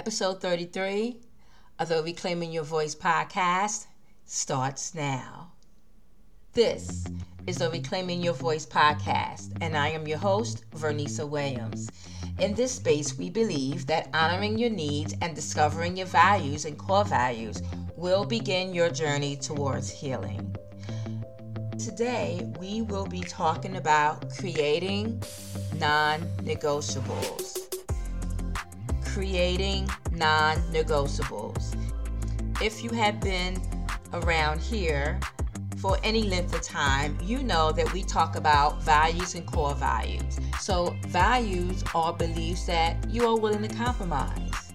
Episode 33 of the Reclaiming Your Voice podcast starts now. This is the Reclaiming Your Voice podcast, and I am your host, Vernica Williams. In this space, we believe that honoring your needs and discovering your values and core values will begin your journey towards healing. Today, we will be talking about creating non negotiables creating non negotiables. If you have been around here for any length of time, you know that we talk about values and core values. So, values are beliefs that you are willing to compromise.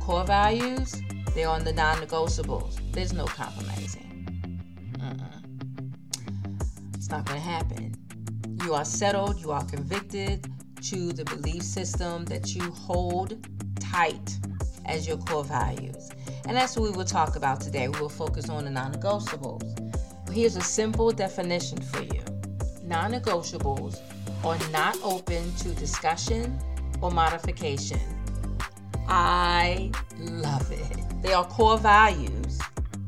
Core values, they're on the non negotiables. There's no compromising. It's not going to happen. You are settled, you are convicted to the belief system that you hold tight as your core values. And that's what we will talk about today. We will focus on the non negotiables. Here's a simple definition for you non negotiables are not open to discussion or modification. I love it. They are core values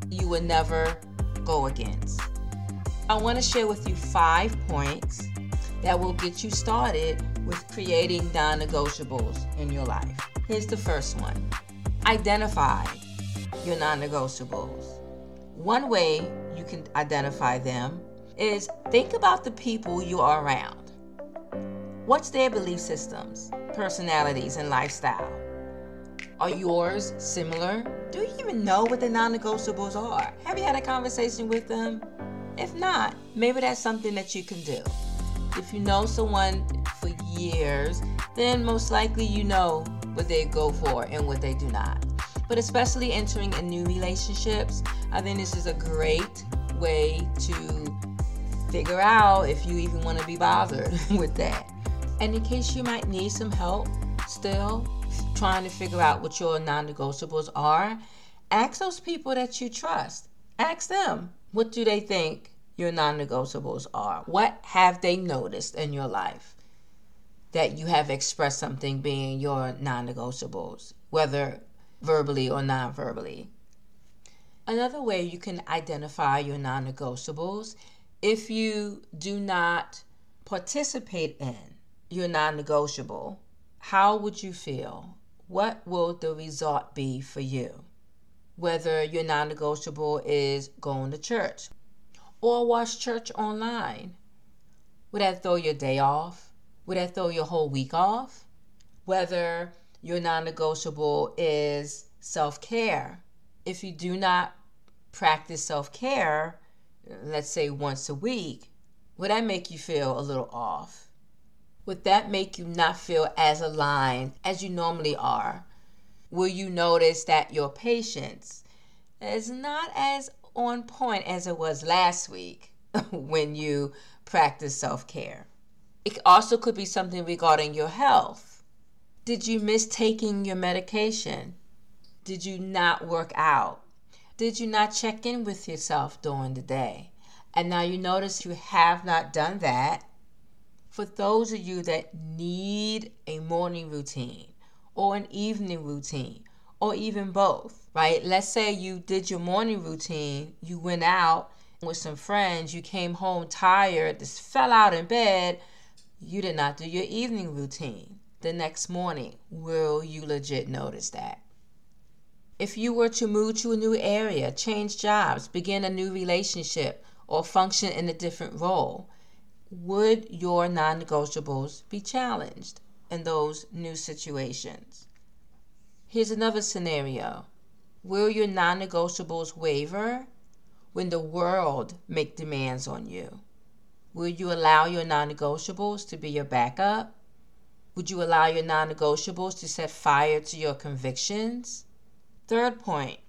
you will never go against. I want to share with you five points that will get you started with creating non negotiables in your life. Here's the first one identify your non negotiables. One way you can identify them is think about the people you are around. What's their belief systems, personalities, and lifestyle? Are yours similar? Do you even know what the non negotiables are? Have you had a conversation with them? If not, maybe that's something that you can do. If you know someone for years, then most likely you know what they go for and what they do not. But especially entering in new relationships, I think this is a great way to figure out if you even want to be bothered with that. And in case you might need some help still trying to figure out what your non negotiables are, ask those people that you trust. Ask them, what do they think your non negotiables are? What have they noticed in your life? That you have expressed something being your non negotiables, whether verbally or non verbally. Another way you can identify your non negotiables if you do not participate in your non negotiable, how would you feel? What will the result be for you? Whether your non negotiable is going to church or watch church online. Would that throw your day off? Would that throw your whole week off? Whether your non negotiable is self care. If you do not practice self care, let's say once a week, would that make you feel a little off? Would that make you not feel as aligned as you normally are? Will you notice that your patience is not as on point as it was last week when you practice self care? It also could be something regarding your health. Did you miss taking your medication? Did you not work out? Did you not check in with yourself during the day? And now you notice you have not done that. For those of you that need a morning routine or an evening routine or even both, right? Let's say you did your morning routine, you went out with some friends, you came home tired, just fell out in bed you did not do your evening routine the next morning. Will you legit notice that? If you were to move to a new area, change jobs, begin a new relationship, or function in a different role, would your non negotiables be challenged in those new situations? Here's another scenario Will your non negotiables waver when the world make demands on you? Will you allow your non negotiables to be your backup? Would you allow your non negotiables to set fire to your convictions? Third point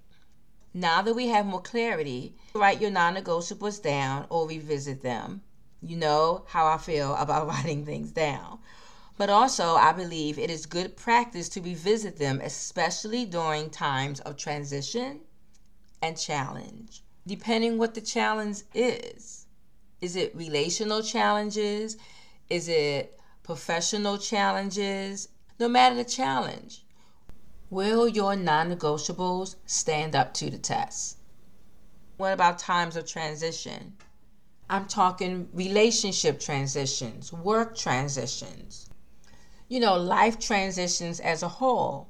now that we have more clarity, write your non negotiables down or revisit them. You know how I feel about writing things down. But also, I believe it is good practice to revisit them, especially during times of transition and challenge, depending what the challenge is. Is it relational challenges? Is it professional challenges? No matter the challenge, Will your non negotiables stand up to the test? What about times of transition? I'm talking relationship transitions, work transitions, you know, life transitions as a whole.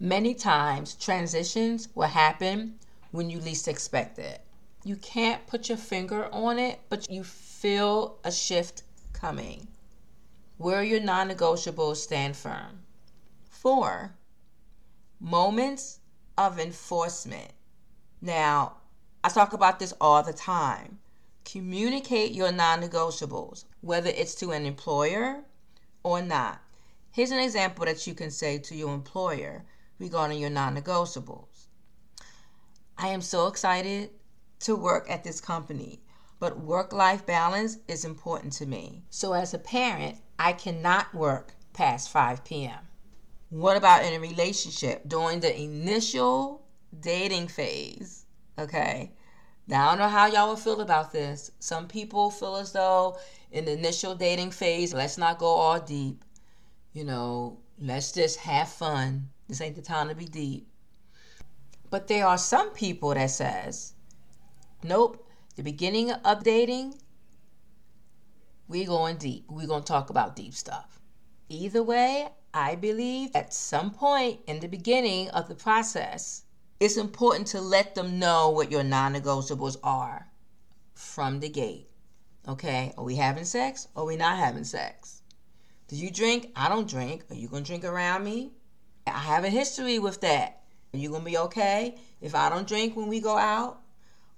Many times, transitions will happen when you least expect it. You can't put your finger on it, but you feel a shift coming. Where your non negotiables stand firm. Four, moments of enforcement. Now, I talk about this all the time. Communicate your non negotiables, whether it's to an employer or not. Here's an example that you can say to your employer regarding your non negotiables. I am so excited to work at this company, but work life balance is important to me. So, as a parent, I cannot work past 5 p.m. What about in a relationship during the initial dating phase? Okay. Now, I don't know how y'all will feel about this. Some people feel as though in the initial dating phase, let's not go all deep. You know, let's just have fun. This ain't the time to be deep. But there are some people that says, nope, the beginning of dating, we're going deep. We're going to talk about deep stuff. Either way, I believe at some point in the beginning of the process, it's important to let them know what your non negotiables are from the gate. Okay, are we having sex or are we not having sex? Do you drink? I don't drink. Are you going to drink around me? I have a history with that. Are you going to be okay if I don't drink when we go out?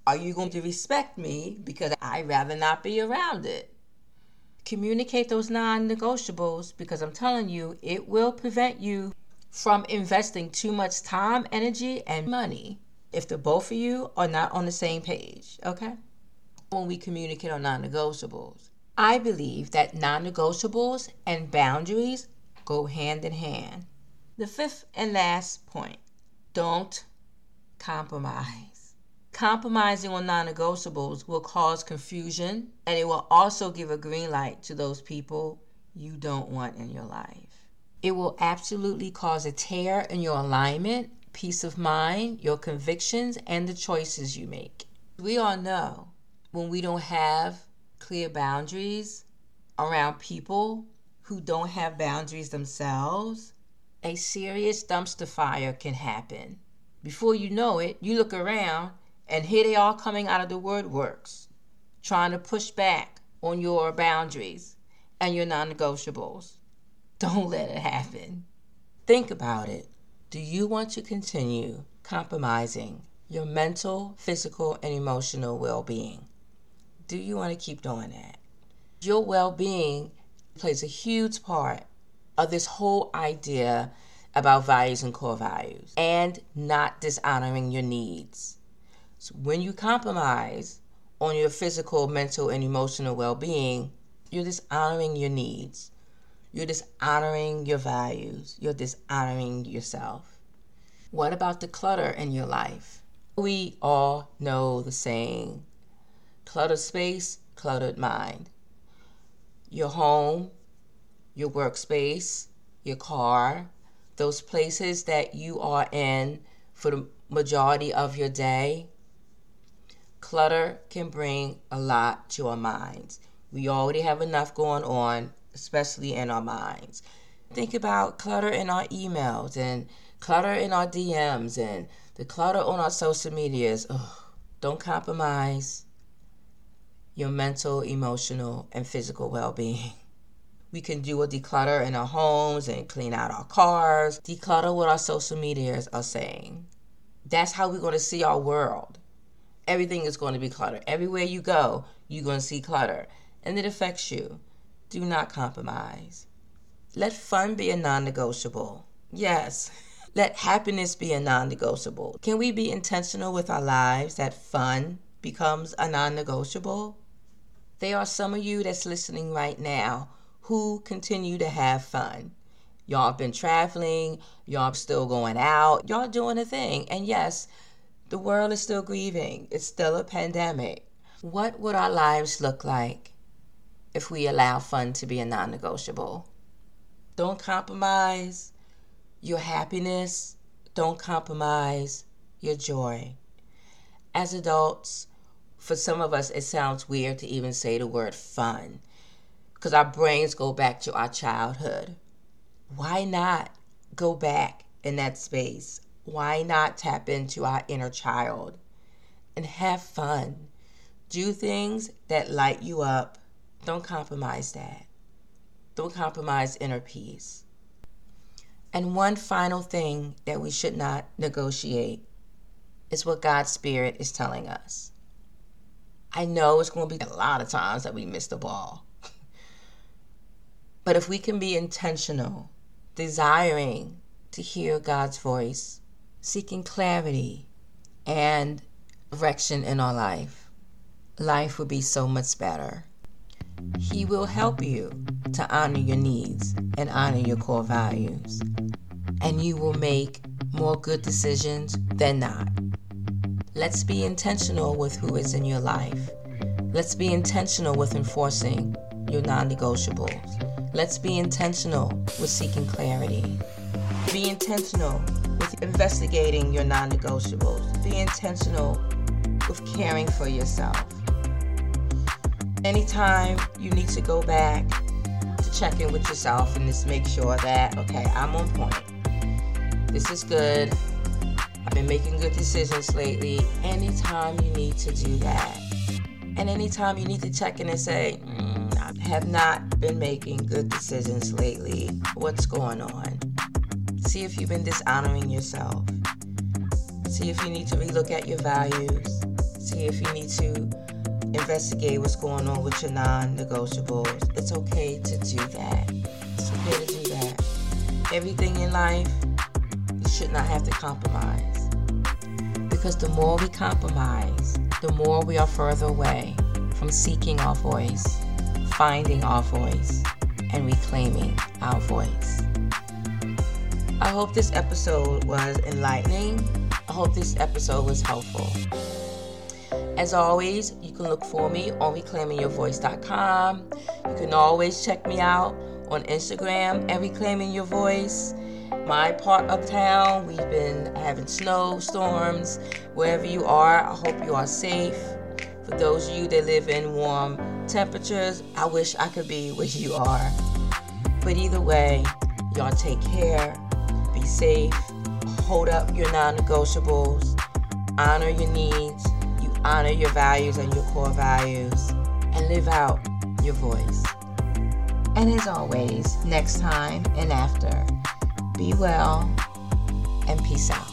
Are you going to respect me because I'd rather not be around it? Communicate those non negotiables because I'm telling you, it will prevent you from investing too much time, energy, and money if the both of you are not on the same page, okay? When we communicate on non negotiables, I believe that non negotiables and boundaries go hand in hand. The fifth and last point don't compromise. Compromising on non negotiables will cause confusion and it will also give a green light to those people you don't want in your life. It will absolutely cause a tear in your alignment, peace of mind, your convictions, and the choices you make. We all know when we don't have clear boundaries around people who don't have boundaries themselves, a serious dumpster fire can happen. Before you know it, you look around and here they are coming out of the woodworks, trying to push back on your boundaries and your non negotiables. Don't let it happen. Think about it. Do you want to continue compromising your mental, physical, and emotional well being? Do you want to keep doing that? Your well being plays a huge part of this whole idea about values and core values and not dishonoring your needs. So when you compromise on your physical, mental, and emotional well being, you're dishonoring your needs. You're dishonoring your values. You're dishonoring yourself. What about the clutter in your life? We all know the saying cluttered space, cluttered mind. Your home, your workspace, your car, those places that you are in for the majority of your day. Clutter can bring a lot to our minds. We already have enough going on, especially in our minds. Think about clutter in our emails and clutter in our DMs and the clutter on our social medias. Ugh, don't compromise your mental, emotional, and physical well being. We can do a declutter in our homes and clean out our cars, declutter what our social medias are saying. That's how we're going to see our world. Everything is going to be clutter. Everywhere you go, you're going to see clutter, and it affects you. Do not compromise. Let fun be a non negotiable. Yes. Let happiness be a non negotiable. Can we be intentional with our lives that fun becomes a non negotiable? There are some of you that's listening right now who continue to have fun. Y'all have been traveling, y'all still going out, y'all doing a thing. And yes, the world is still grieving. It's still a pandemic. What would our lives look like if we allow fun to be a non negotiable? Don't compromise your happiness. Don't compromise your joy. As adults, for some of us, it sounds weird to even say the word fun because our brains go back to our childhood. Why not go back in that space? Why not tap into our inner child and have fun? Do things that light you up. Don't compromise that. Don't compromise inner peace. And one final thing that we should not negotiate is what God's Spirit is telling us. I know it's going to be a lot of times that we miss the ball. but if we can be intentional, desiring to hear God's voice, seeking clarity and direction in our life, life would be so much better. He will help you to honor your needs and honor your core values. And you will make more good decisions than not. Let's be intentional with who is in your life. Let's be intentional with enforcing your non negotiables. Let's be intentional with seeking clarity. Be intentional with investigating your non negotiables. Be intentional with caring for yourself. Anytime you need to go back to check in with yourself and just make sure that, okay, I'm on point. This is good. I've been making good decisions lately. Anytime you need to do that. And anytime you need to check in and say, mm, I have not been making good decisions lately. What's going on? See if you've been dishonoring yourself. See if you need to relook at your values. See if you need to investigate what's going on with your non negotiables. It's okay to do that. It's okay to do that. Everything in life, you should not have to compromise. Because the more we compromise, the more we are further away from seeking our voice, finding our voice, and reclaiming our voice. I hope this episode was enlightening. I hope this episode was helpful. As always, you can look for me on reclaimingurvoice.com. You can always check me out on Instagram at Reclaiming Your Voice. My part of town, we've been having snowstorms. Wherever you are, I hope you are safe. For those of you that live in warm temperatures, I wish I could be where you are. But either way, y'all take care, safe, hold up your non negotiables, honor your needs you honor your values and your core values, and live out your voice. And as always, next time and after, be well and peace out.